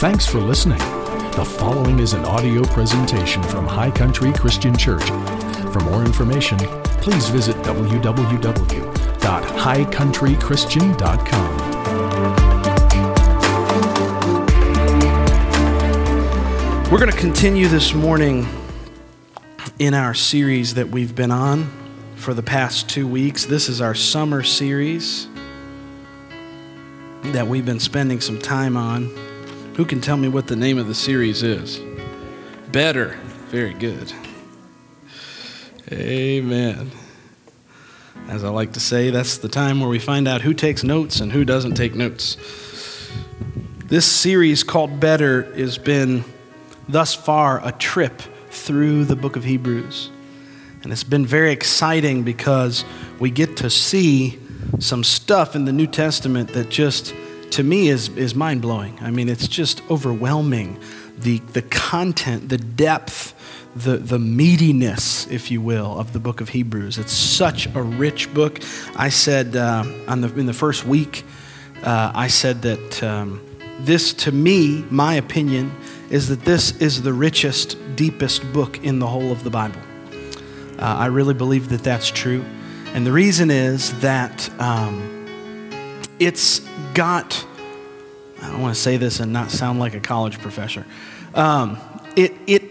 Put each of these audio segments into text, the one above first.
Thanks for listening. The following is an audio presentation from High Country Christian Church. For more information, please visit www.highcountrychristian.com. We're going to continue this morning in our series that we've been on for the past two weeks. This is our summer series that we've been spending some time on. Who can tell me what the name of the series is? Better. Very good. Amen. As I like to say, that's the time where we find out who takes notes and who doesn't take notes. This series called Better has been thus far a trip through the book of Hebrews. And it's been very exciting because we get to see some stuff in the New Testament that just to me is, is mind blowing. I mean, it's just overwhelming. The, the content, the depth, the, the meatiness, if you will, of the book of Hebrews. It's such a rich book. I said uh, on the, in the first week, uh, I said that um, this, to me, my opinion, is that this is the richest, deepest book in the whole of the Bible. Uh, I really believe that that's true. And the reason is that um, it's got, I don't want to say this and not sound like a college professor. Um, it, it,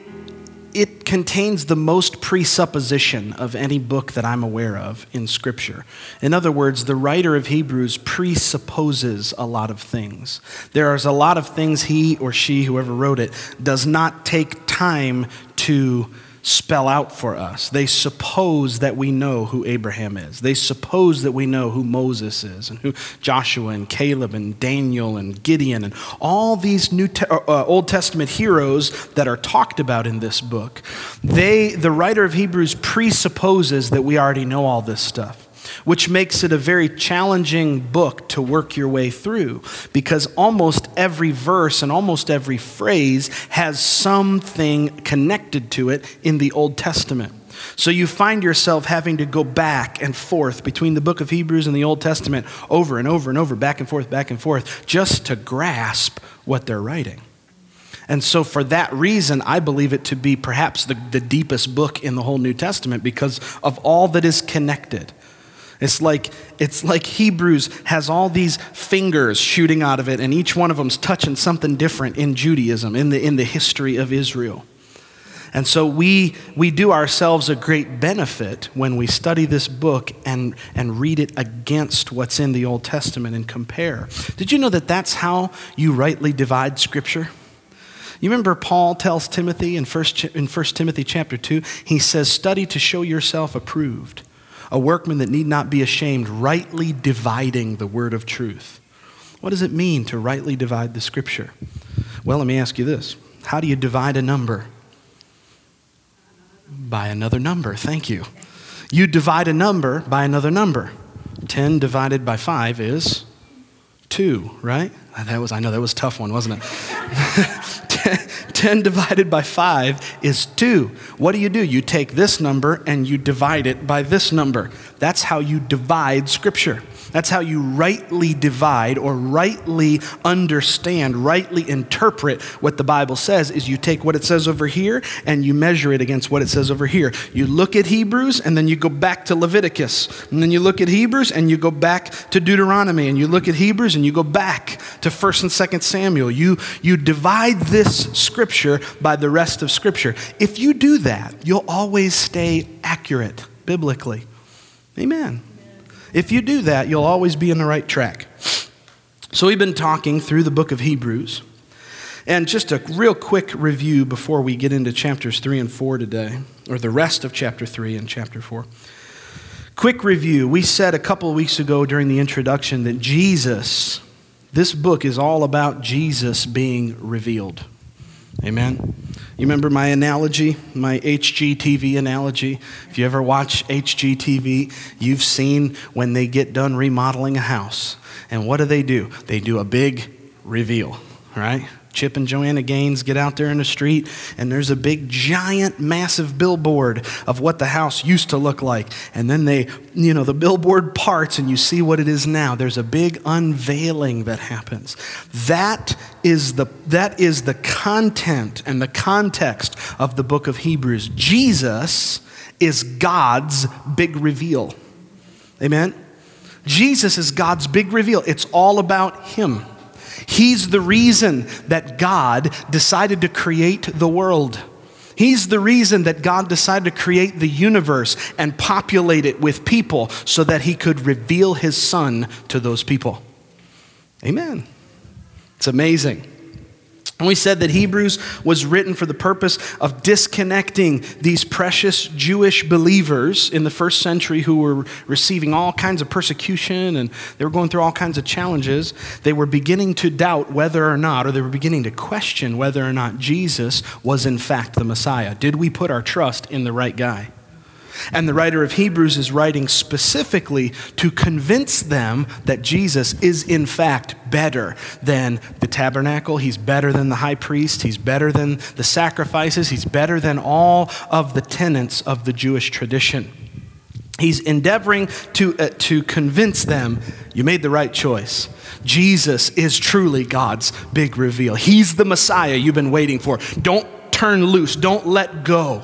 it contains the most presupposition of any book that I'm aware of in Scripture. In other words, the writer of Hebrews presupposes a lot of things. There is a lot of things he or she, whoever wrote it, does not take time to spell out for us. They suppose that we know who Abraham is. They suppose that we know who Moses is and who Joshua and Caleb and Daniel and Gideon and all these New Te- uh, uh Old Testament heroes that are talked about in this book. They, the writer of Hebrews presupposes that we already know all this stuff which makes it a very challenging book to work your way through because almost every verse and almost every phrase has something connected to it in the Old Testament. So you find yourself having to go back and forth between the book of Hebrews and the Old Testament over and over and over, back and forth, back and forth, just to grasp what they're writing. And so, for that reason, I believe it to be perhaps the, the deepest book in the whole New Testament because of all that is connected. It's like, it's like Hebrews has all these fingers shooting out of it, and each one of them's touching something different in Judaism, in the, in the history of Israel. And so we, we do ourselves a great benefit when we study this book and, and read it against what's in the Old Testament and compare. Did you know that that's how you rightly divide Scripture? You remember Paul tells Timothy in 1, in 1 Timothy chapter 2, he says, Study to show yourself approved a workman that need not be ashamed, rightly dividing the word of truth. What does it mean to rightly divide the scripture? Well, let me ask you this How do you divide a number? By another number. Thank you. You divide a number by another number. 10 divided by 5 is 2, right? That was, I know that was a tough one, wasn't it? 10 divided by 5 is 2. What do you do? You take this number and you divide it by this number. That's how you divide Scripture. That's how you rightly divide or rightly understand, rightly interpret what the Bible says is you take what it says over here and you measure it against what it says over here. You look at Hebrews and then you go back to Leviticus. And then you look at Hebrews and you go back to Deuteronomy and you look at Hebrews and you go back to 1st and 2nd Samuel. You you divide this scripture by the rest of scripture. If you do that, you'll always stay accurate biblically. Amen. If you do that, you'll always be in the right track. So, we've been talking through the book of Hebrews. And just a real quick review before we get into chapters 3 and 4 today, or the rest of chapter 3 and chapter 4. Quick review. We said a couple weeks ago during the introduction that Jesus, this book is all about Jesus being revealed. Amen. You remember my analogy, my HGTV analogy? If you ever watch HGTV, you've seen when they get done remodeling a house. And what do they do? They do a big reveal, right? Chip and Joanna Gaines get out there in the street, and there's a big, giant, massive billboard of what the house used to look like. And then they, you know, the billboard parts, and you see what it is now. There's a big unveiling that happens. That is the, that is the content and the context of the book of Hebrews. Jesus is God's big reveal. Amen? Jesus is God's big reveal. It's all about Him. He's the reason that God decided to create the world. He's the reason that God decided to create the universe and populate it with people so that He could reveal His Son to those people. Amen. It's amazing. And we said that Hebrews was written for the purpose of disconnecting these precious Jewish believers in the first century who were receiving all kinds of persecution and they were going through all kinds of challenges. They were beginning to doubt whether or not, or they were beginning to question whether or not Jesus was in fact the Messiah. Did we put our trust in the right guy? And the writer of Hebrews is writing specifically to convince them that Jesus is, in fact, better than the tabernacle. He's better than the high priest. He's better than the sacrifices. He's better than all of the tenets of the Jewish tradition. He's endeavoring to, uh, to convince them you made the right choice. Jesus is truly God's big reveal. He's the Messiah you've been waiting for. Don't turn loose, don't let go.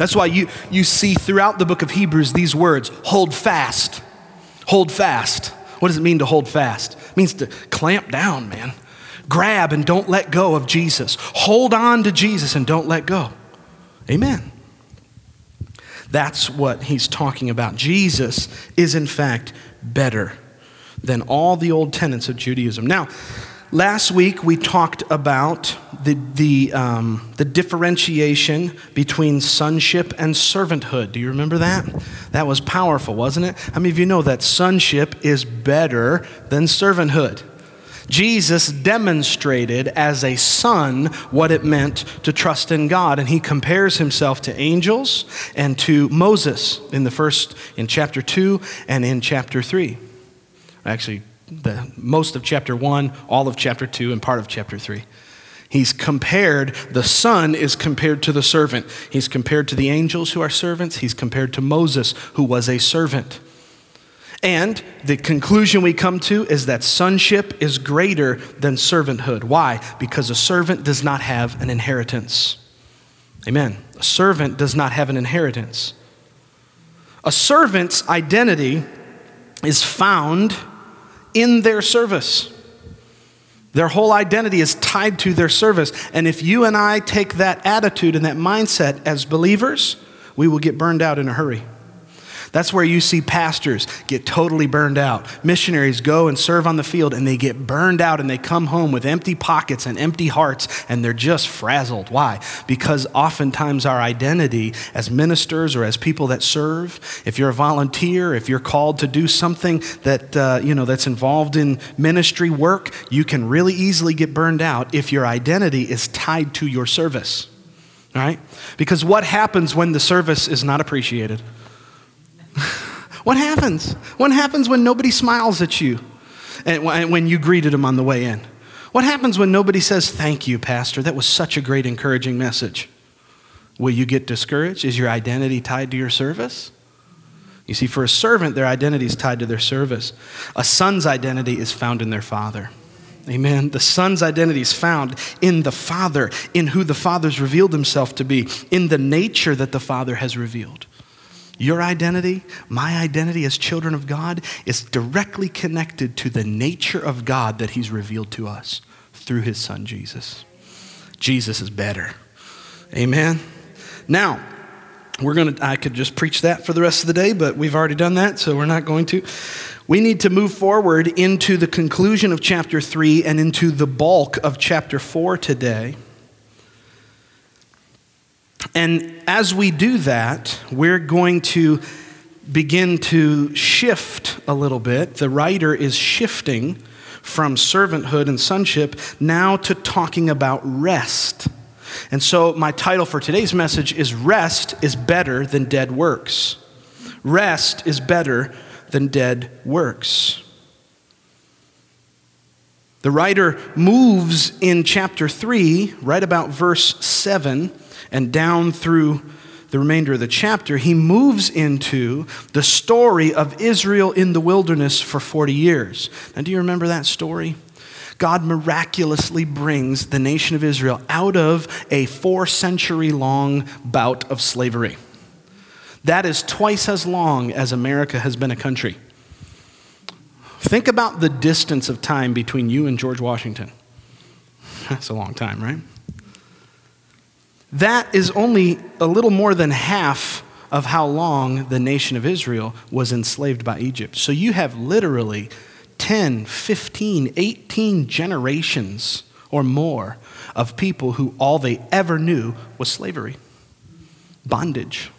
That's why you, you see throughout the book of Hebrews these words hold fast. Hold fast. What does it mean to hold fast? It means to clamp down, man. Grab and don't let go of Jesus. Hold on to Jesus and don't let go. Amen. That's what he's talking about. Jesus is, in fact, better than all the old tenets of Judaism. Now, Last week we talked about the, the, um, the differentiation between sonship and servanthood. Do you remember that? That was powerful, wasn't it? How many of you know that sonship is better than servanthood? Jesus demonstrated as a son what it meant to trust in God, and he compares himself to angels and to Moses in the first, in chapter 2 and in chapter 3. Actually, the, most of chapter 1, all of chapter 2, and part of chapter 3. He's compared, the son is compared to the servant. He's compared to the angels who are servants. He's compared to Moses, who was a servant. And the conclusion we come to is that sonship is greater than servanthood. Why? Because a servant does not have an inheritance. Amen. A servant does not have an inheritance. A servant's identity is found in their service. Their whole identity is tied to their service. And if you and I take that attitude and that mindset as believers, we will get burned out in a hurry. That's where you see pastors get totally burned out. Missionaries go and serve on the field and they get burned out and they come home with empty pockets and empty hearts and they're just frazzled. Why? Because oftentimes our identity as ministers or as people that serve, if you're a volunteer, if you're called to do something that, uh, you know, that's involved in ministry work, you can really easily get burned out if your identity is tied to your service. All right? Because what happens when the service is not appreciated? What happens? What happens when nobody smiles at you and when you greeted them on the way in? What happens when nobody says, Thank you, Pastor? That was such a great, encouraging message. Will you get discouraged? Is your identity tied to your service? You see, for a servant, their identity is tied to their service. A son's identity is found in their father. Amen. The son's identity is found in the father, in who the father's revealed himself to be, in the nature that the father has revealed. Your identity, my identity as children of God, is directly connected to the nature of God that He's revealed to us through His Son Jesus. Jesus is better. Amen. Now, we're going to, I could just preach that for the rest of the day, but we've already done that, so we're not going to. We need to move forward into the conclusion of chapter 3 and into the bulk of chapter 4 today. And as we do that, we're going to begin to shift a little bit. The writer is shifting from servanthood and sonship now to talking about rest. And so, my title for today's message is Rest is Better Than Dead Works. Rest is better than dead works. The writer moves in chapter 3, right about verse 7, and down through the remainder of the chapter, he moves into the story of Israel in the wilderness for 40 years. Now, do you remember that story? God miraculously brings the nation of Israel out of a four century long bout of slavery. That is twice as long as America has been a country. Think about the distance of time between you and George Washington. That's a long time, right? That is only a little more than half of how long the nation of Israel was enslaved by Egypt. So you have literally 10, 15, 18 generations or more of people who all they ever knew was slavery, bondage.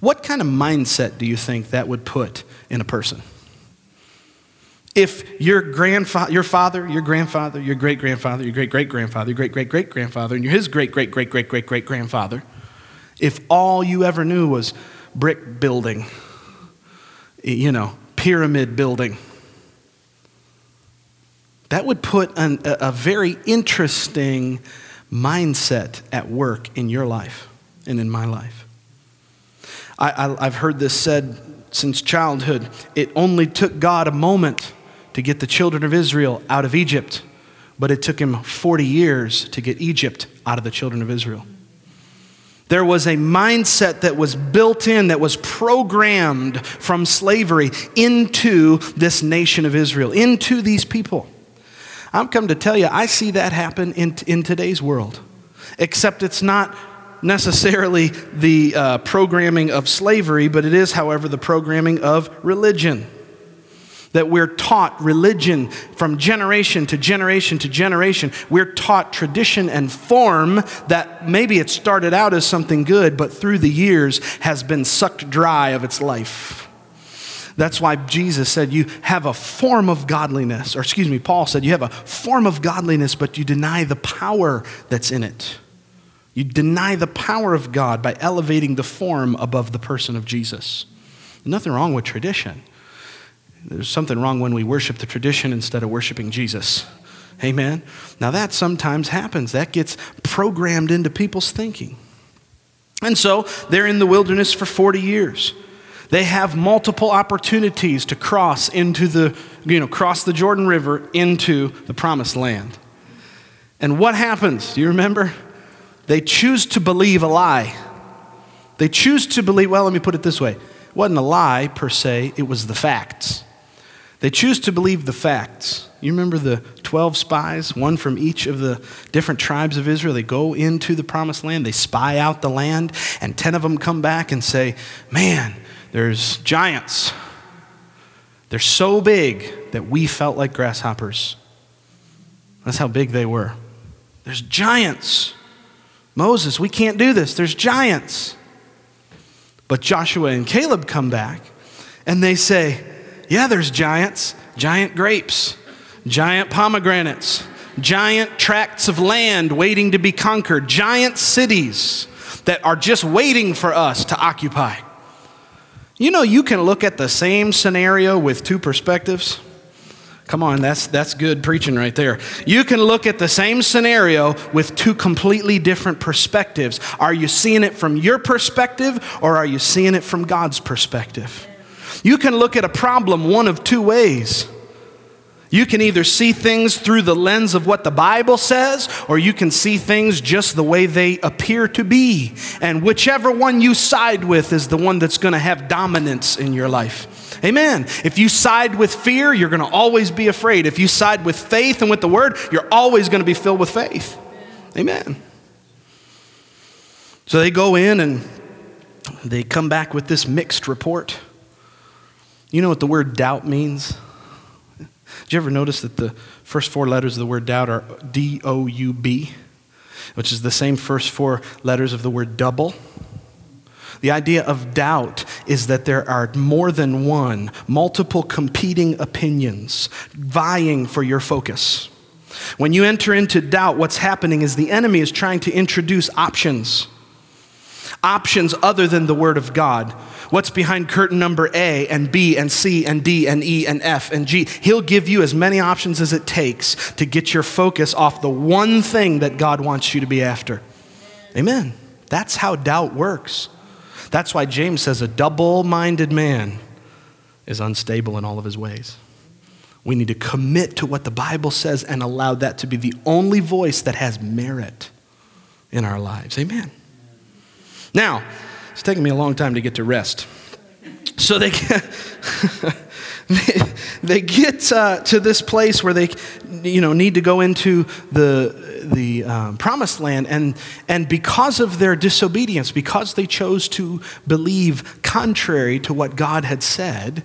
What kind of mindset do you think that would put in a person? If your grandfather, your father, your grandfather, your great grandfather, your great great grandfather, your great great great grandfather, and you're his great great great great great great grandfather, if all you ever knew was brick building, you know, pyramid building, that would put an, a, a very interesting mindset at work in your life and in my life. I, I, I've heard this said since childhood. It only took God a moment to get the children of Israel out of Egypt, but it took him 40 years to get Egypt out of the children of Israel. There was a mindset that was built in, that was programmed from slavery into this nation of Israel, into these people. I'm come to tell you, I see that happen in, in today's world, except it's not necessarily the uh, programming of slavery, but it is, however, the programming of religion. That we're taught religion from generation to generation to generation. We're taught tradition and form that maybe it started out as something good, but through the years has been sucked dry of its life. That's why Jesus said, You have a form of godliness, or excuse me, Paul said, You have a form of godliness, but you deny the power that's in it. You deny the power of God by elevating the form above the person of Jesus. nothing wrong with tradition. There's something wrong when we worship the tradition instead of worshiping Jesus. Amen. Now, that sometimes happens. That gets programmed into people's thinking. And so they're in the wilderness for 40 years. They have multiple opportunities to cross into the, you know, cross the Jordan River into the promised land. And what happens? Do you remember? They choose to believe a lie. They choose to believe, well, let me put it this way it wasn't a lie per se, it was the facts. They choose to believe the facts. You remember the 12 spies, one from each of the different tribes of Israel? They go into the promised land, they spy out the land, and 10 of them come back and say, Man, there's giants. They're so big that we felt like grasshoppers. That's how big they were. There's giants. Moses, we can't do this. There's giants. But Joshua and Caleb come back and they say, Yeah, there's giants, giant grapes, giant pomegranates, giant tracts of land waiting to be conquered, giant cities that are just waiting for us to occupy. You know, you can look at the same scenario with two perspectives. Come on, that's, that's good preaching right there. You can look at the same scenario with two completely different perspectives. Are you seeing it from your perspective or are you seeing it from God's perspective? You can look at a problem one of two ways. You can either see things through the lens of what the Bible says, or you can see things just the way they appear to be. And whichever one you side with is the one that's going to have dominance in your life. Amen. If you side with fear, you're going to always be afraid. If you side with faith and with the word, you're always going to be filled with faith. Amen. So they go in and they come back with this mixed report. You know what the word doubt means? Did you ever notice that the first four letters of the word doubt are D O U B, which is the same first four letters of the word double? The idea of doubt is that there are more than one, multiple competing opinions vying for your focus. When you enter into doubt, what's happening is the enemy is trying to introduce options. options other than the Word of God. What's behind curtain number A and B and C and D and E and F and G? He'll give you as many options as it takes to get your focus off the one thing that God wants you to be after. Amen. That's how doubt works. That's why James says a double minded man is unstable in all of his ways. We need to commit to what the Bible says and allow that to be the only voice that has merit in our lives. Amen. Now, it's taken me a long time to get to rest. So they get, they get uh, to this place where they you know, need to go into the, the um, promised land. And, and because of their disobedience, because they chose to believe contrary to what God had said,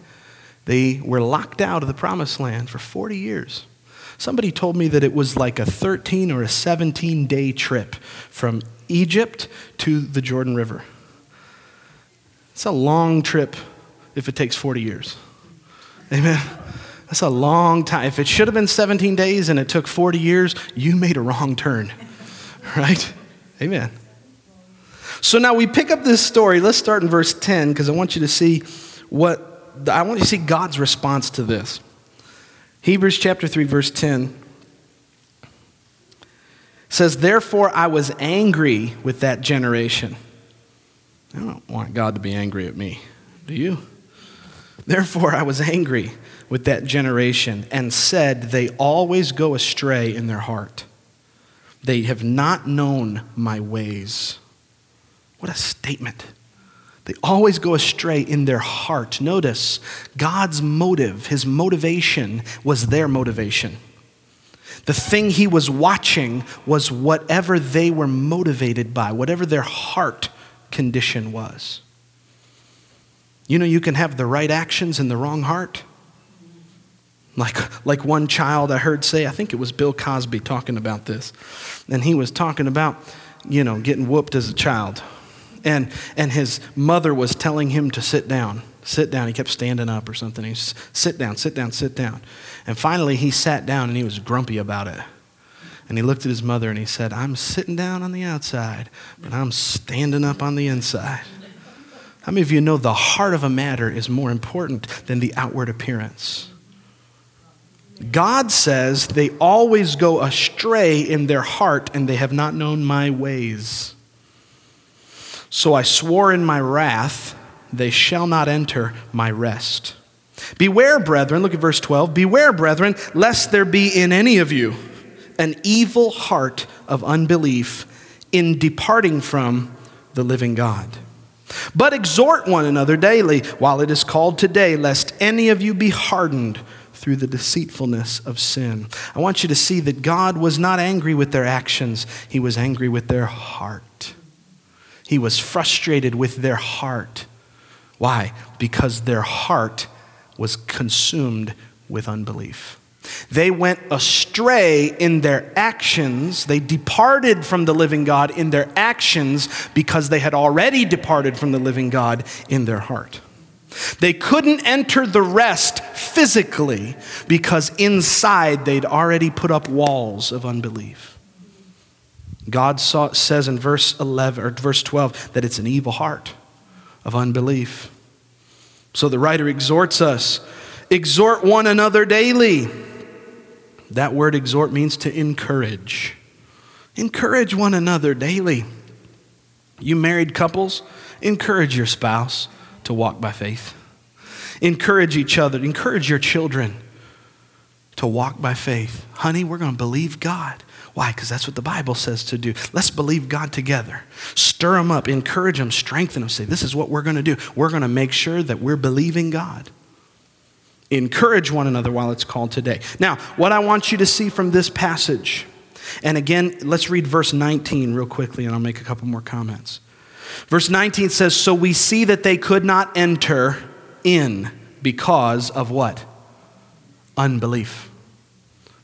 they were locked out of the promised land for 40 years. Somebody told me that it was like a 13 or a 17 day trip from Egypt to the Jordan River. It's a long trip if it takes 40 years. Amen. That's a long time. If it should have been 17 days and it took 40 years, you made a wrong turn. Right? Amen. So now we pick up this story. Let's start in verse 10 because I want you to see what I want you to see God's response to this. Hebrews chapter 3, verse 10 says, Therefore I was angry with that generation. I don't want God to be angry at me. Do you? Therefore I was angry with that generation and said, They always go astray in their heart. They have not known my ways. What a statement. They always go astray in their heart. Notice God's motive, his motivation was their motivation. The thing he was watching was whatever they were motivated by, whatever their heart condition was. You know, you can have the right actions and the wrong heart. Like, like one child I heard say, I think it was Bill Cosby talking about this. And he was talking about, you know, getting whooped as a child and, and his mother was telling him to sit down. Sit down. He kept standing up or something. He said, sit down, sit down, sit down. And finally, he sat down and he was grumpy about it. And he looked at his mother and he said, I'm sitting down on the outside, but I'm standing up on the inside. How many of you know the heart of a matter is more important than the outward appearance? God says they always go astray in their heart and they have not known my ways. So I swore in my wrath, they shall not enter my rest. Beware, brethren, look at verse 12. Beware, brethren, lest there be in any of you an evil heart of unbelief in departing from the living God. But exhort one another daily while it is called today, lest any of you be hardened through the deceitfulness of sin. I want you to see that God was not angry with their actions, He was angry with their heart. He was frustrated with their heart. Why? Because their heart was consumed with unbelief. They went astray in their actions. They departed from the living God in their actions because they had already departed from the living God in their heart. They couldn't enter the rest physically because inside they'd already put up walls of unbelief. God saw, says in verse 11 or verse 12 that it's an evil heart of unbelief. So the writer exhorts us exhort one another daily. That word exhort means to encourage. Encourage one another daily. You married couples, encourage your spouse to walk by faith. Encourage each other, encourage your children to walk by faith. Honey, we're going to believe God. Why? Because that's what the Bible says to do. Let's believe God together. Stir them up, encourage them, strengthen them. Say, this is what we're going to do. We're going to make sure that we're believing God. Encourage one another while it's called today. Now, what I want you to see from this passage, and again, let's read verse 19 real quickly, and I'll make a couple more comments. Verse 19 says, So we see that they could not enter in because of what? Unbelief.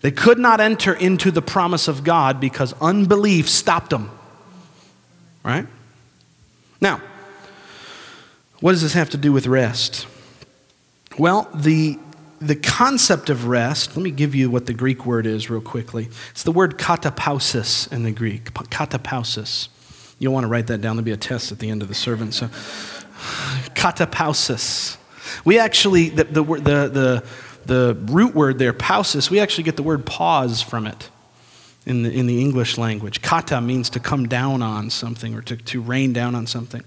They could not enter into the promise of God because unbelief stopped them. Right? Now, what does this have to do with rest? Well, the, the concept of rest, let me give you what the Greek word is real quickly. It's the word katapausis in the Greek. Katapausis. You'll want to write that down. There'll be a test at the end of the sermon. So, katapausis. We actually, the, the, the, the, the root word there, pausis, we actually get the word pause from it in the, in the English language. Kata means to come down on something or to, to rain down on something.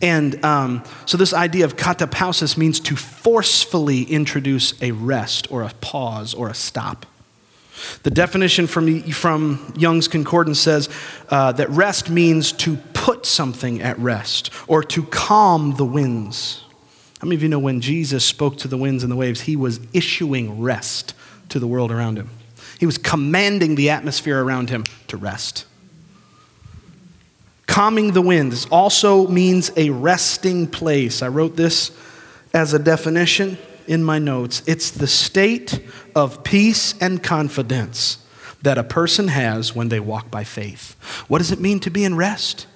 And um, so this idea of katapausis means to forcefully introduce a rest or a pause or a stop. The definition from, from Young's Concordance says uh, that rest means to put something at rest or to calm the winds. How many of you know when Jesus spoke to the winds and the waves, he was issuing rest to the world around him? He was commanding the atmosphere around him to rest. Calming the winds also means a resting place. I wrote this as a definition in my notes. It's the state of peace and confidence that a person has when they walk by faith. What does it mean to be in rest?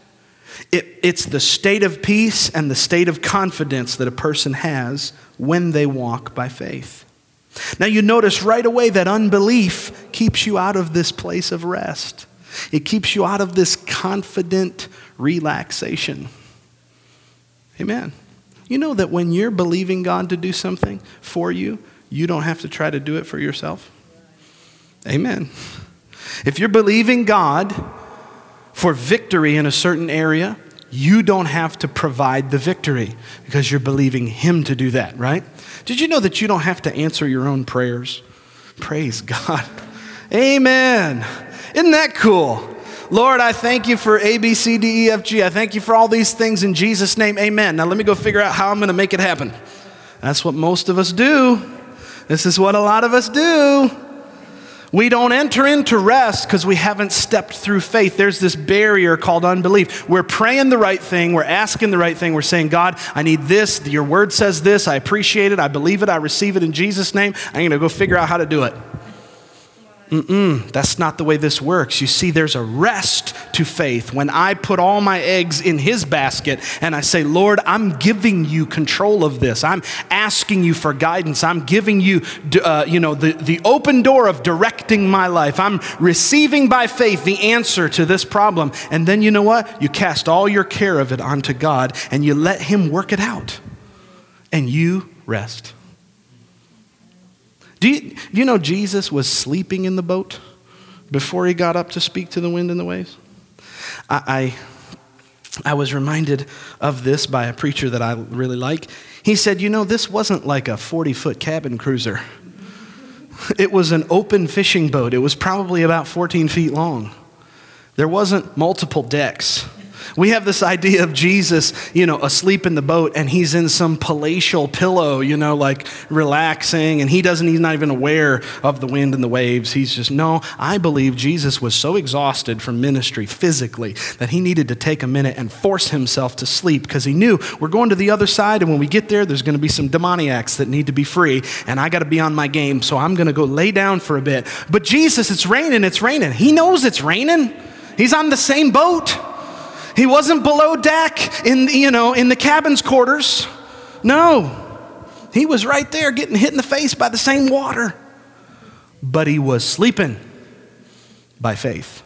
It, it's the state of peace and the state of confidence that a person has when they walk by faith. Now, you notice right away that unbelief keeps you out of this place of rest. It keeps you out of this confident relaxation. Amen. You know that when you're believing God to do something for you, you don't have to try to do it for yourself? Amen. If you're believing God for victory in a certain area, you don't have to provide the victory because you're believing Him to do that, right? Did you know that you don't have to answer your own prayers? Praise God. Amen. Isn't that cool? Lord, I thank you for A, B, C, D, E, F, G. I thank you for all these things in Jesus' name. Amen. Now let me go figure out how I'm going to make it happen. That's what most of us do. This is what a lot of us do. We don't enter into rest because we haven't stepped through faith. There's this barrier called unbelief. We're praying the right thing, we're asking the right thing, we're saying, God, I need this. Your word says this. I appreciate it. I believe it. I receive it in Jesus' name. I'm going to go figure out how to do it. Mm-mm, that's not the way this works. You see, there's a rest to faith when I put all my eggs in His basket and I say, Lord, I'm giving you control of this. I'm asking you for guidance. I'm giving you, uh, you know, the, the open door of directing my life. I'm receiving by faith the answer to this problem. And then you know what? You cast all your care of it onto God and you let Him work it out. And you rest. Do you, do you know Jesus was sleeping in the boat before he got up to speak to the wind and the waves? I, I, I was reminded of this by a preacher that I really like. He said, You know, this wasn't like a 40 foot cabin cruiser. It was an open fishing boat. It was probably about 14 feet long. There wasn't multiple decks. We have this idea of Jesus, you know, asleep in the boat and he's in some palatial pillow, you know, like relaxing, and he doesn't, he's not even aware of the wind and the waves. He's just, no, I believe Jesus was so exhausted from ministry physically that he needed to take a minute and force himself to sleep because he knew we're going to the other side, and when we get there, there's going to be some demoniacs that need to be free, and I got to be on my game, so I'm going to go lay down for a bit. But Jesus, it's raining, it's raining. He knows it's raining. He's on the same boat. He wasn't below deck in, you know, in the cabin's quarters. No. He was right there getting hit in the face by the same water. But he was sleeping by faith.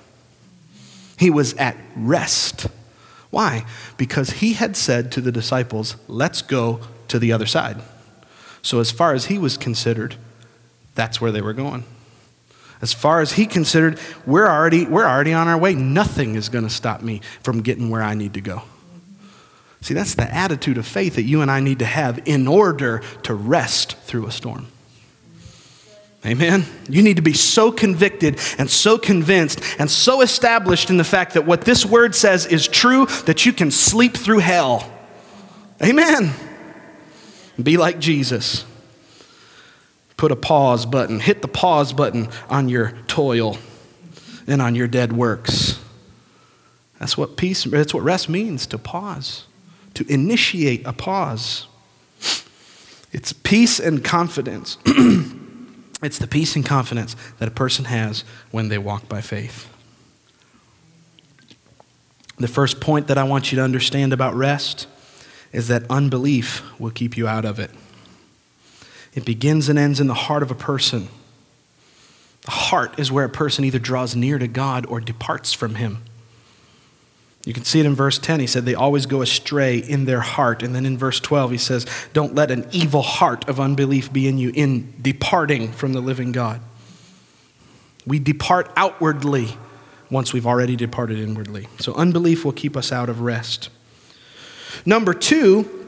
He was at rest. Why? Because he had said to the disciples, Let's go to the other side. So, as far as he was considered, that's where they were going. As far as he considered, we're already, we're already on our way. Nothing is going to stop me from getting where I need to go. See, that's the attitude of faith that you and I need to have in order to rest through a storm. Amen. You need to be so convicted and so convinced and so established in the fact that what this word says is true that you can sleep through hell. Amen. Be like Jesus put a pause button, hit the pause button on your toil and on your dead works. That's what peace, that's what rest means to pause, to initiate a pause. It's peace and confidence. it's the peace and confidence that a person has when they walk by faith. The first point that I want you to understand about rest is that unbelief will keep you out of it. It begins and ends in the heart of a person. The heart is where a person either draws near to God or departs from Him. You can see it in verse 10. He said, They always go astray in their heart. And then in verse 12, he says, Don't let an evil heart of unbelief be in you in departing from the living God. We depart outwardly once we've already departed inwardly. So unbelief will keep us out of rest. Number two,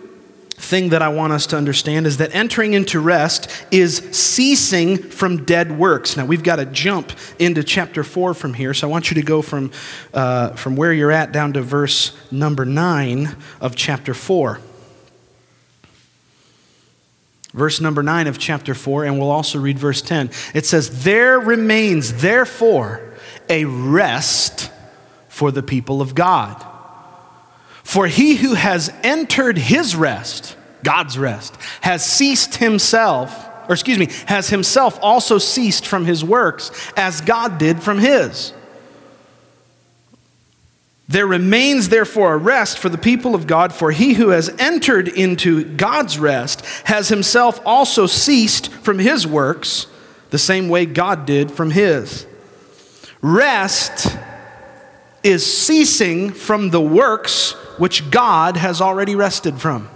thing that I want us to understand is that entering into rest is ceasing from dead works. Now, we've got to jump into chapter 4 from here, so I want you to go from, uh, from where you're at down to verse number 9 of chapter 4. Verse number 9 of chapter 4, and we'll also read verse 10. It says, There remains, therefore, a rest for the people of God. For he who has entered his rest, God's rest, has ceased himself, or excuse me, has himself also ceased from his works as God did from his. There remains therefore a rest for the people of God, for he who has entered into God's rest has himself also ceased from his works, the same way God did from his. Rest is ceasing from the works which God has already rested from.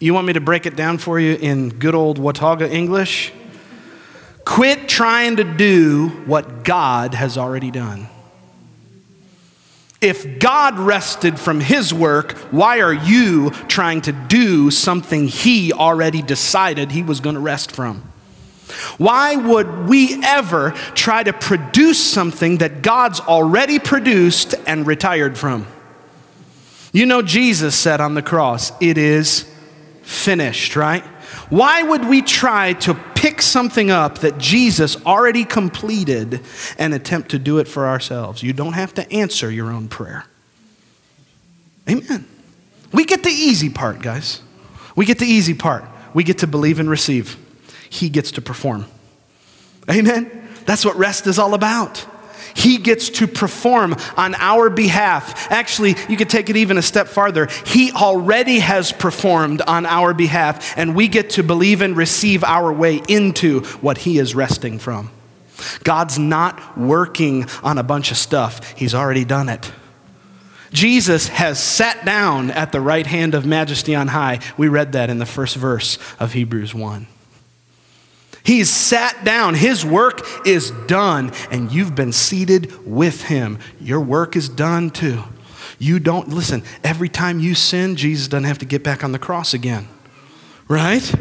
You want me to break it down for you in good old Watauga English? Quit trying to do what God has already done. If God rested from his work, why are you trying to do something he already decided he was going to rest from? Why would we ever try to produce something that God's already produced and retired from? You know, Jesus said on the cross, It is finished, right? Why would we try to pick something up that Jesus already completed and attempt to do it for ourselves? You don't have to answer your own prayer. Amen. We get the easy part, guys. We get the easy part. We get to believe and receive. He gets to perform. Amen. That's what rest is all about. He gets to perform on our behalf. Actually, you could take it even a step farther. He already has performed on our behalf, and we get to believe and receive our way into what He is resting from. God's not working on a bunch of stuff, He's already done it. Jesus has sat down at the right hand of majesty on high. We read that in the first verse of Hebrews 1. He's sat down. His work is done, and you've been seated with him. Your work is done too. You don't, listen, every time you sin, Jesus doesn't have to get back on the cross again, right?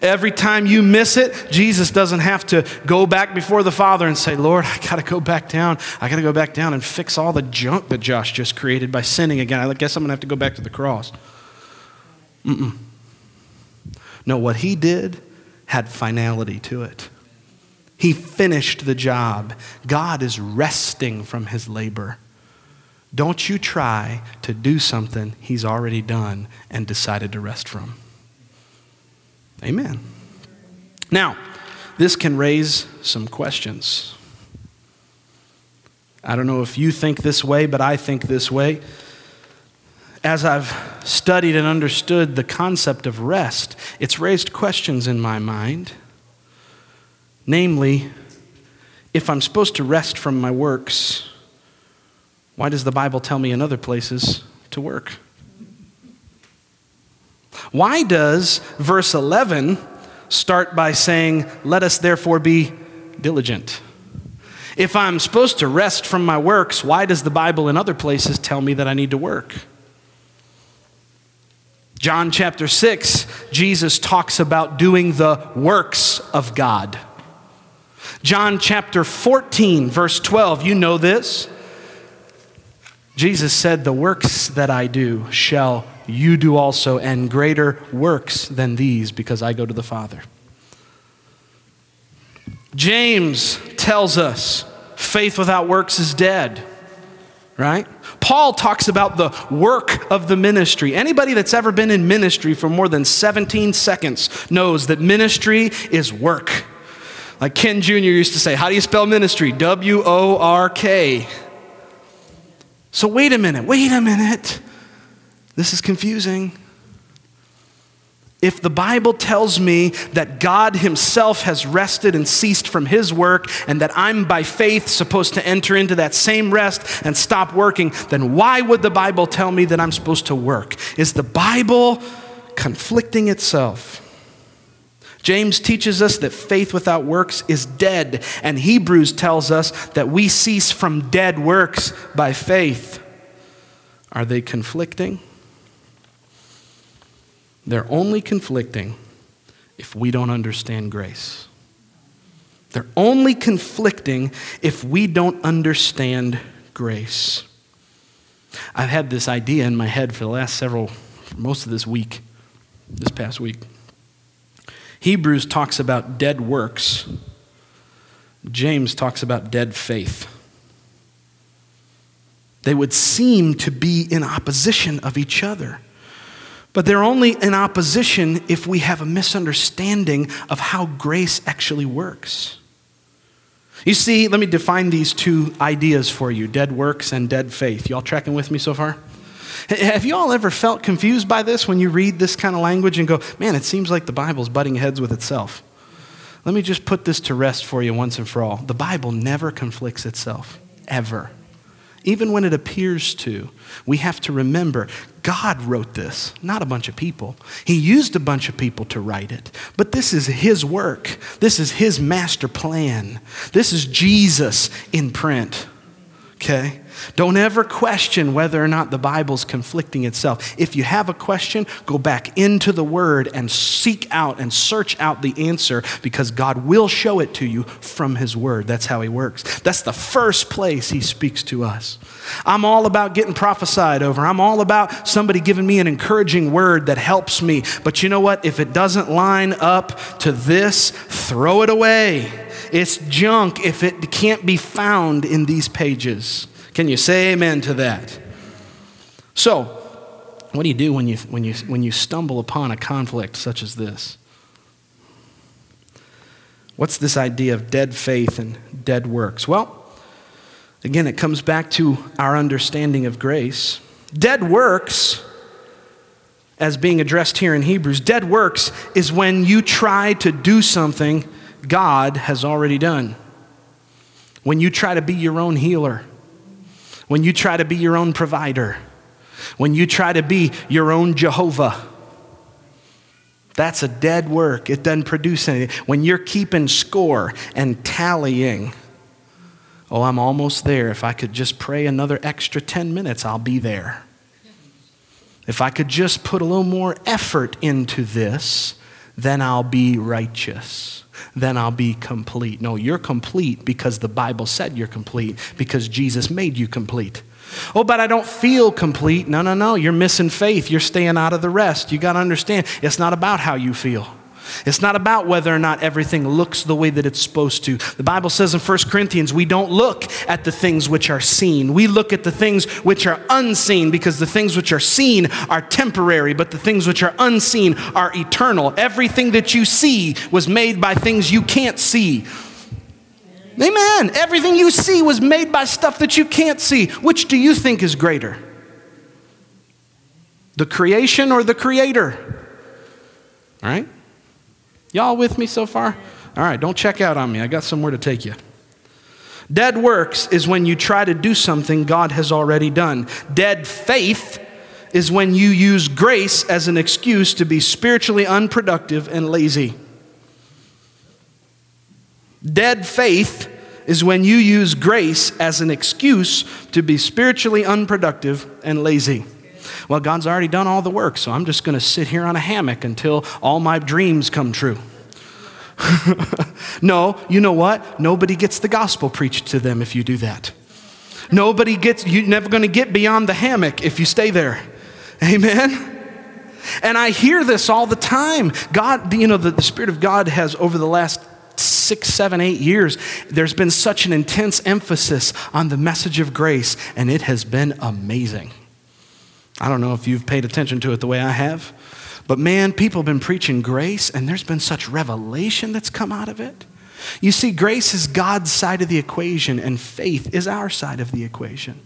Every time you miss it, Jesus doesn't have to go back before the Father and say, Lord, I got to go back down. I got to go back down and fix all the junk that Josh just created by sinning again. I guess I'm going to have to go back to the cross. Mm-mm. No, what he did had finality to it. He finished the job. God is resting from his labor. Don't you try to do something he's already done and decided to rest from. Amen. Now, this can raise some questions. I don't know if you think this way, but I think this way as I've studied and understood the concept of rest, it's raised questions in my mind. Namely, if I'm supposed to rest from my works, why does the Bible tell me in other places to work? Why does verse 11 start by saying, Let us therefore be diligent? If I'm supposed to rest from my works, why does the Bible in other places tell me that I need to work? John chapter 6, Jesus talks about doing the works of God. John chapter 14, verse 12, you know this. Jesus said, The works that I do shall you do also, and greater works than these, because I go to the Father. James tells us faith without works is dead, right? Paul talks about the work of the ministry. Anybody that's ever been in ministry for more than 17 seconds knows that ministry is work. Like Ken Jr. used to say, How do you spell ministry? W O R K. So, wait a minute, wait a minute. This is confusing. If the Bible tells me that God Himself has rested and ceased from His work, and that I'm by faith supposed to enter into that same rest and stop working, then why would the Bible tell me that I'm supposed to work? Is the Bible conflicting itself? James teaches us that faith without works is dead, and Hebrews tells us that we cease from dead works by faith. Are they conflicting? They're only conflicting if we don't understand grace. They're only conflicting if we don't understand grace. I've had this idea in my head for the last several, most of this week, this past week. Hebrews talks about dead works, James talks about dead faith. They would seem to be in opposition of each other. But they're only in opposition if we have a misunderstanding of how grace actually works. You see, let me define these two ideas for you dead works and dead faith. Y'all tracking with me so far? Have you all ever felt confused by this when you read this kind of language and go, man, it seems like the Bible's butting heads with itself? Let me just put this to rest for you once and for all. The Bible never conflicts itself, ever even when it appears to, we have to remember God wrote this, not a bunch of people. He used a bunch of people to write it, but this is His work. This is His master plan. This is Jesus in print. Okay? Don't ever question whether or not the Bible's conflicting itself. If you have a question, go back into the Word and seek out and search out the answer because God will show it to you from His Word. That's how He works. That's the first place He speaks to us. I'm all about getting prophesied over. I'm all about somebody giving me an encouraging word that helps me. But you know what? If it doesn't line up to this, throw it away. It's junk if it can't be found in these pages. Can you say amen to that? So, what do you do when you, when you, when you stumble upon a conflict such as this? What's this idea of dead faith and dead works? Well, again, it comes back to our understanding of grace. Dead works, as being addressed here in Hebrews, dead works is when you try to do something God has already done. When you try to be your own healer, when you try to be your own provider, when you try to be your own Jehovah. That's a dead work. It doesn't produce anything. When you're keeping score and tallying, oh, I'm almost there. If I could just pray another extra 10 minutes, I'll be there. If I could just put a little more effort into this, then I'll be righteous then I'll be complete. No, you're complete because the Bible said you're complete, because Jesus made you complete. Oh, but I don't feel complete. No, no, no. You're missing faith. You're staying out of the rest. You got to understand, it's not about how you feel. It's not about whether or not everything looks the way that it's supposed to. The Bible says in 1 Corinthians, we don't look at the things which are seen. We look at the things which are unseen because the things which are seen are temporary, but the things which are unseen are eternal. Everything that you see was made by things you can't see. Amen. Everything you see was made by stuff that you can't see. Which do you think is greater? The creation or the creator? All right? Y'all with me so far? All right, don't check out on me. I got somewhere to take you. Dead works is when you try to do something God has already done. Dead faith is when you use grace as an excuse to be spiritually unproductive and lazy. Dead faith is when you use grace as an excuse to be spiritually unproductive and lazy. Well, God's already done all the work, so I'm just going to sit here on a hammock until all my dreams come true. no, you know what? Nobody gets the gospel preached to them if you do that. Nobody gets, you're never going to get beyond the hammock if you stay there. Amen? And I hear this all the time. God, you know, the, the Spirit of God has, over the last six, seven, eight years, there's been such an intense emphasis on the message of grace, and it has been amazing. I don't know if you've paid attention to it the way I have, but man, people have been preaching grace, and there's been such revelation that's come out of it. You see, grace is God's side of the equation, and faith is our side of the equation.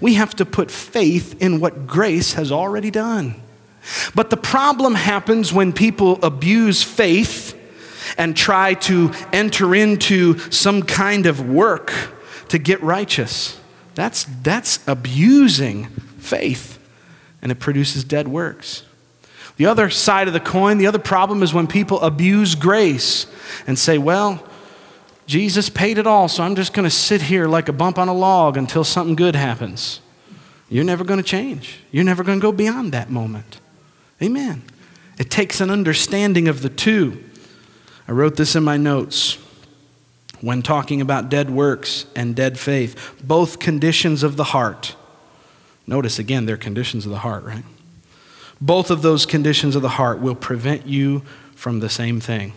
We have to put faith in what grace has already done. But the problem happens when people abuse faith and try to enter into some kind of work to get righteous. That's, that's abusing faith, and it produces dead works. The other side of the coin, the other problem is when people abuse grace and say, well, Jesus paid it all, so I'm just going to sit here like a bump on a log until something good happens. You're never going to change. You're never going to go beyond that moment. Amen. It takes an understanding of the two. I wrote this in my notes when talking about dead works and dead faith, both conditions of the heart. Notice again, they're conditions of the heart, right? Both of those conditions of the heart will prevent you from the same thing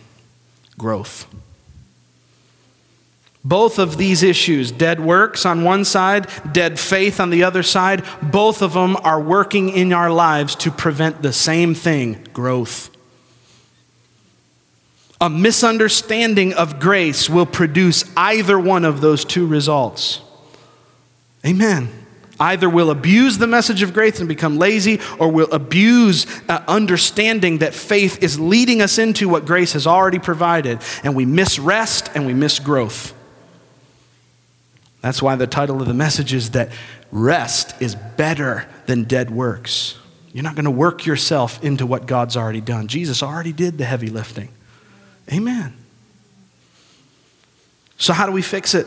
growth. Both of these issues, dead works on one side, dead faith on the other side, both of them are working in our lives to prevent the same thing growth. A misunderstanding of grace will produce either one of those two results. Amen. Either we'll abuse the message of grace and become lazy, or we'll abuse uh, understanding that faith is leading us into what grace has already provided, and we miss rest and we miss growth. That's why the title of the message is that rest is better than dead works. You're not going to work yourself into what God's already done. Jesus already did the heavy lifting. Amen. So, how do we fix it?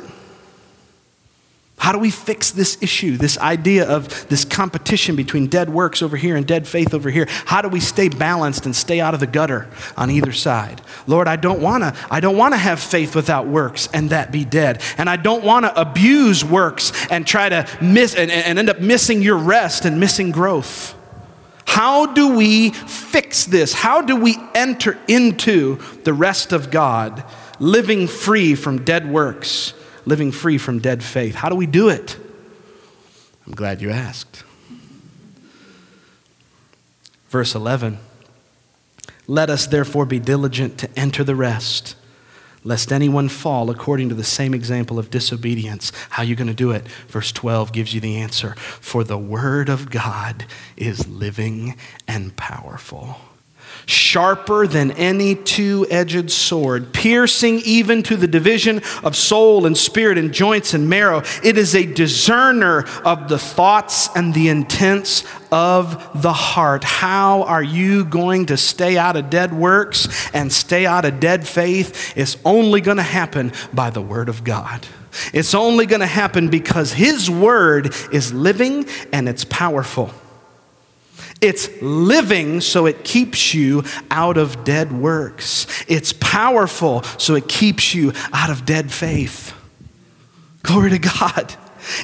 How do we fix this issue, this idea of this competition between dead works over here and dead faith over here? How do we stay balanced and stay out of the gutter on either side? Lord, I don't want to I don't want to have faith without works and that be dead. And I don't want to abuse works and try to miss and, and end up missing your rest and missing growth. How do we fix this? How do we enter into the rest of God, living free from dead works, living free from dead faith? How do we do it? I'm glad you asked. Verse 11 Let us therefore be diligent to enter the rest lest anyone fall according to the same example of disobedience. How are you going to do it? Verse 12 gives you the answer. For the word of God is living and powerful sharper than any two edged sword, piercing even to the division of soul and spirit and joints and marrow. It is a discerner of the thoughts and the intents of the heart. How are you going to stay out of dead works and stay out of dead faith? It's only going to happen by the Word of God. It's only going to happen because His Word is living and it's powerful. It's living so it keeps you out of dead works. It's powerful so it keeps you out of dead faith. Glory to God.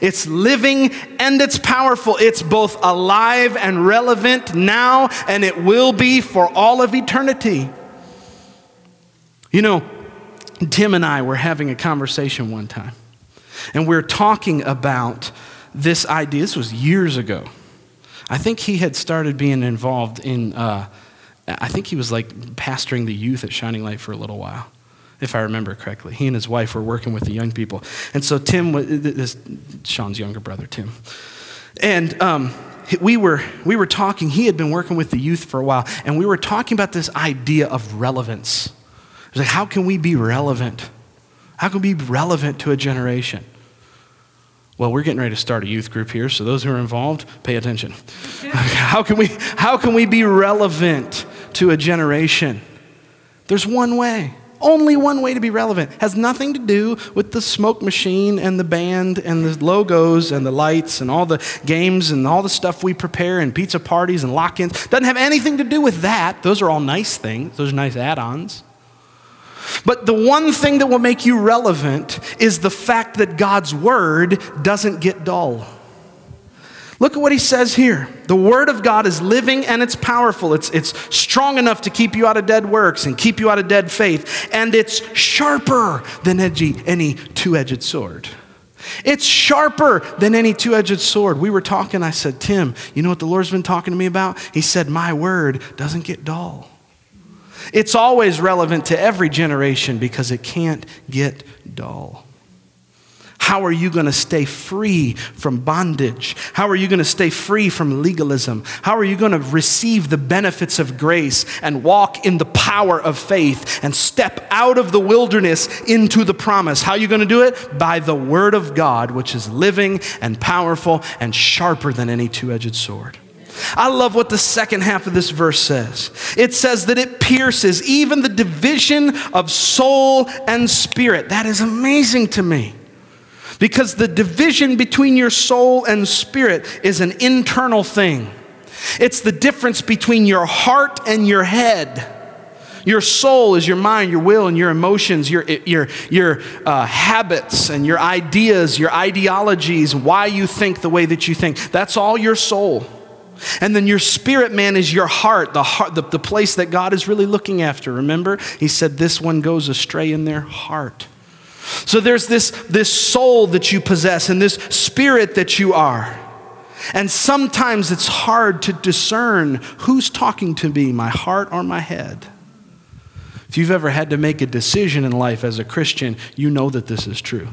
It's living and it's powerful. It's both alive and relevant now, and it will be for all of eternity. You know, Tim and I were having a conversation one time, and we are talking about this idea. This was years ago. I think he had started being involved in, uh, I think he was like pastoring the youth at Shining Light for a little while, if I remember correctly. He and his wife were working with the young people. And so Tim, was, this, Sean's younger brother, Tim. And um, we, were, we were talking, he had been working with the youth for a while, and we were talking about this idea of relevance. It was like, how can we be relevant? How can we be relevant to a generation? Well, we're getting ready to start a youth group here, so those who are involved, pay attention. how, can we, how can we be relevant to a generation? There's one way. Only one way to be relevant. Has nothing to do with the smoke machine and the band and the logos and the lights and all the games and all the stuff we prepare and pizza parties and lock ins. Doesn't have anything to do with that. Those are all nice things, those are nice add ons. But the one thing that will make you relevant is the fact that God's word doesn't get dull. Look at what he says here. The word of God is living and it's powerful. It's, it's strong enough to keep you out of dead works and keep you out of dead faith. And it's sharper than any two edged sword. It's sharper than any two edged sword. We were talking, I said, Tim, you know what the Lord's been talking to me about? He said, My word doesn't get dull. It's always relevant to every generation because it can't get dull. How are you going to stay free from bondage? How are you going to stay free from legalism? How are you going to receive the benefits of grace and walk in the power of faith and step out of the wilderness into the promise? How are you going to do it? By the word of God, which is living and powerful and sharper than any two edged sword. I love what the second half of this verse says. It says that it pierces even the division of soul and spirit. That is amazing to me. Because the division between your soul and spirit is an internal thing. It's the difference between your heart and your head. Your soul is your mind, your will, and your emotions, your, your, your uh, habits, and your ideas, your ideologies, why you think the way that you think. That's all your soul. And then your spirit man is your heart, the, heart the, the place that God is really looking after. Remember? He said, This one goes astray in their heart. So there's this, this soul that you possess and this spirit that you are. And sometimes it's hard to discern who's talking to me, my heart or my head. If you've ever had to make a decision in life as a Christian, you know that this is true.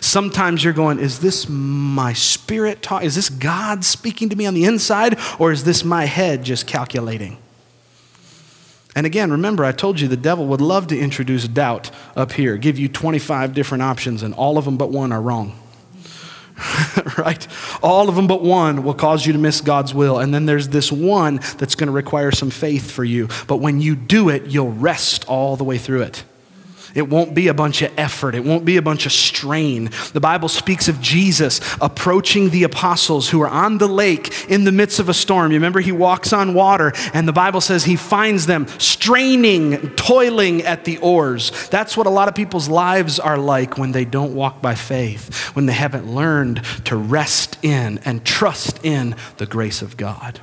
Sometimes you're going, is this my spirit talking? Is this God speaking to me on the inside? Or is this my head just calculating? And again, remember, I told you the devil would love to introduce doubt up here, give you 25 different options, and all of them but one are wrong. right? All of them but one will cause you to miss God's will. And then there's this one that's going to require some faith for you. But when you do it, you'll rest all the way through it. It won't be a bunch of effort. It won't be a bunch of strain. The Bible speaks of Jesus approaching the apostles who are on the lake in the midst of a storm. You remember he walks on water, and the Bible says he finds them straining, toiling at the oars. That's what a lot of people's lives are like when they don't walk by faith, when they haven't learned to rest in and trust in the grace of God.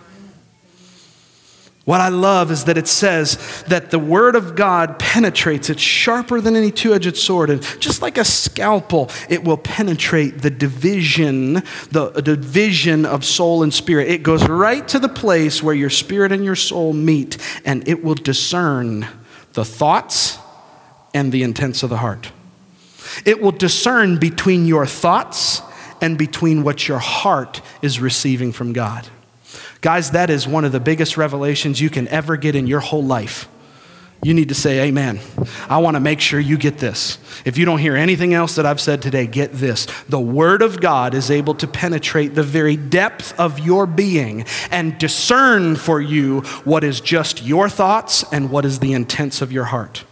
What I love is that it says that the word of God penetrates. It's sharper than any two edged sword. And just like a scalpel, it will penetrate the division, the division of soul and spirit. It goes right to the place where your spirit and your soul meet, and it will discern the thoughts and the intents of the heart. It will discern between your thoughts and between what your heart is receiving from God. Guys, that is one of the biggest revelations you can ever get in your whole life. You need to say, Amen. I want to make sure you get this. If you don't hear anything else that I've said today, get this. The Word of God is able to penetrate the very depth of your being and discern for you what is just your thoughts and what is the intents of your heart.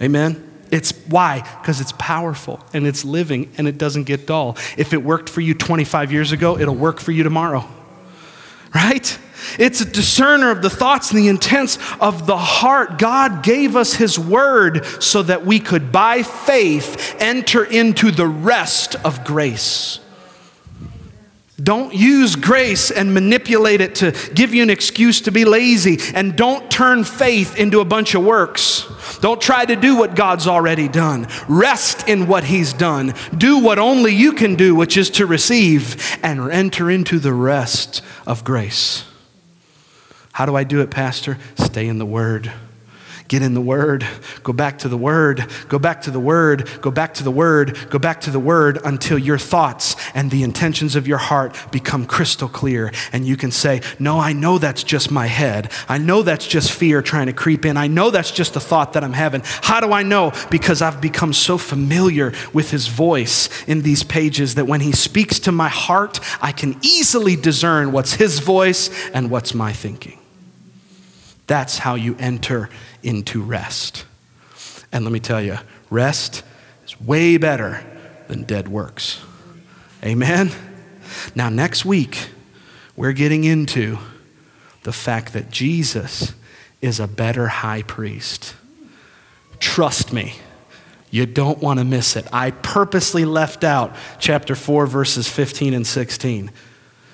Amen. It's why? Because it's powerful and it's living and it doesn't get dull. If it worked for you 25 years ago, it'll work for you tomorrow right? It's a discerner of the thoughts and the intents of the heart. God gave us His word so that we could, by faith, enter into the rest of grace. Don't use grace and manipulate it to give you an excuse to be lazy. And don't turn faith into a bunch of works. Don't try to do what God's already done. Rest in what He's done. Do what only you can do, which is to receive and enter into the rest of grace. How do I do it, Pastor? Stay in the Word. Get in the Word. Go back to the Word. Go back to the Word. Go back to the Word. Go back to the Word until your thoughts and the intentions of your heart become crystal clear. And you can say, No, I know that's just my head. I know that's just fear trying to creep in. I know that's just a thought that I'm having. How do I know? Because I've become so familiar with His voice in these pages that when He speaks to my heart, I can easily discern what's His voice and what's my thinking. That's how you enter into rest. And let me tell you, rest is way better than dead works. Amen? Now, next week, we're getting into the fact that Jesus is a better high priest. Trust me, you don't want to miss it. I purposely left out chapter 4, verses 15 and 16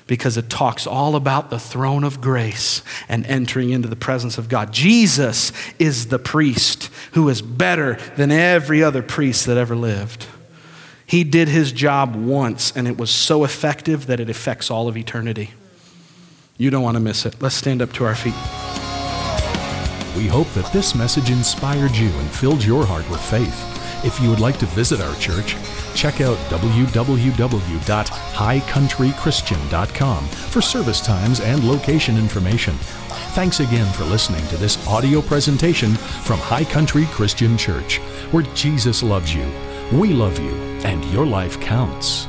because it talks all about the throne of grace and entering into the presence of God. Jesus is the priest who is better than every other priest that ever lived. He did his job once, and it was so effective that it affects all of eternity. You don't want to miss it. Let's stand up to our feet. We hope that this message inspired you and filled your heart with faith. If you would like to visit our church, check out www.highcountrychristian.com for service times and location information. Thanks again for listening to this audio presentation from High Country Christian Church, where Jesus loves you, we love you, and your life counts.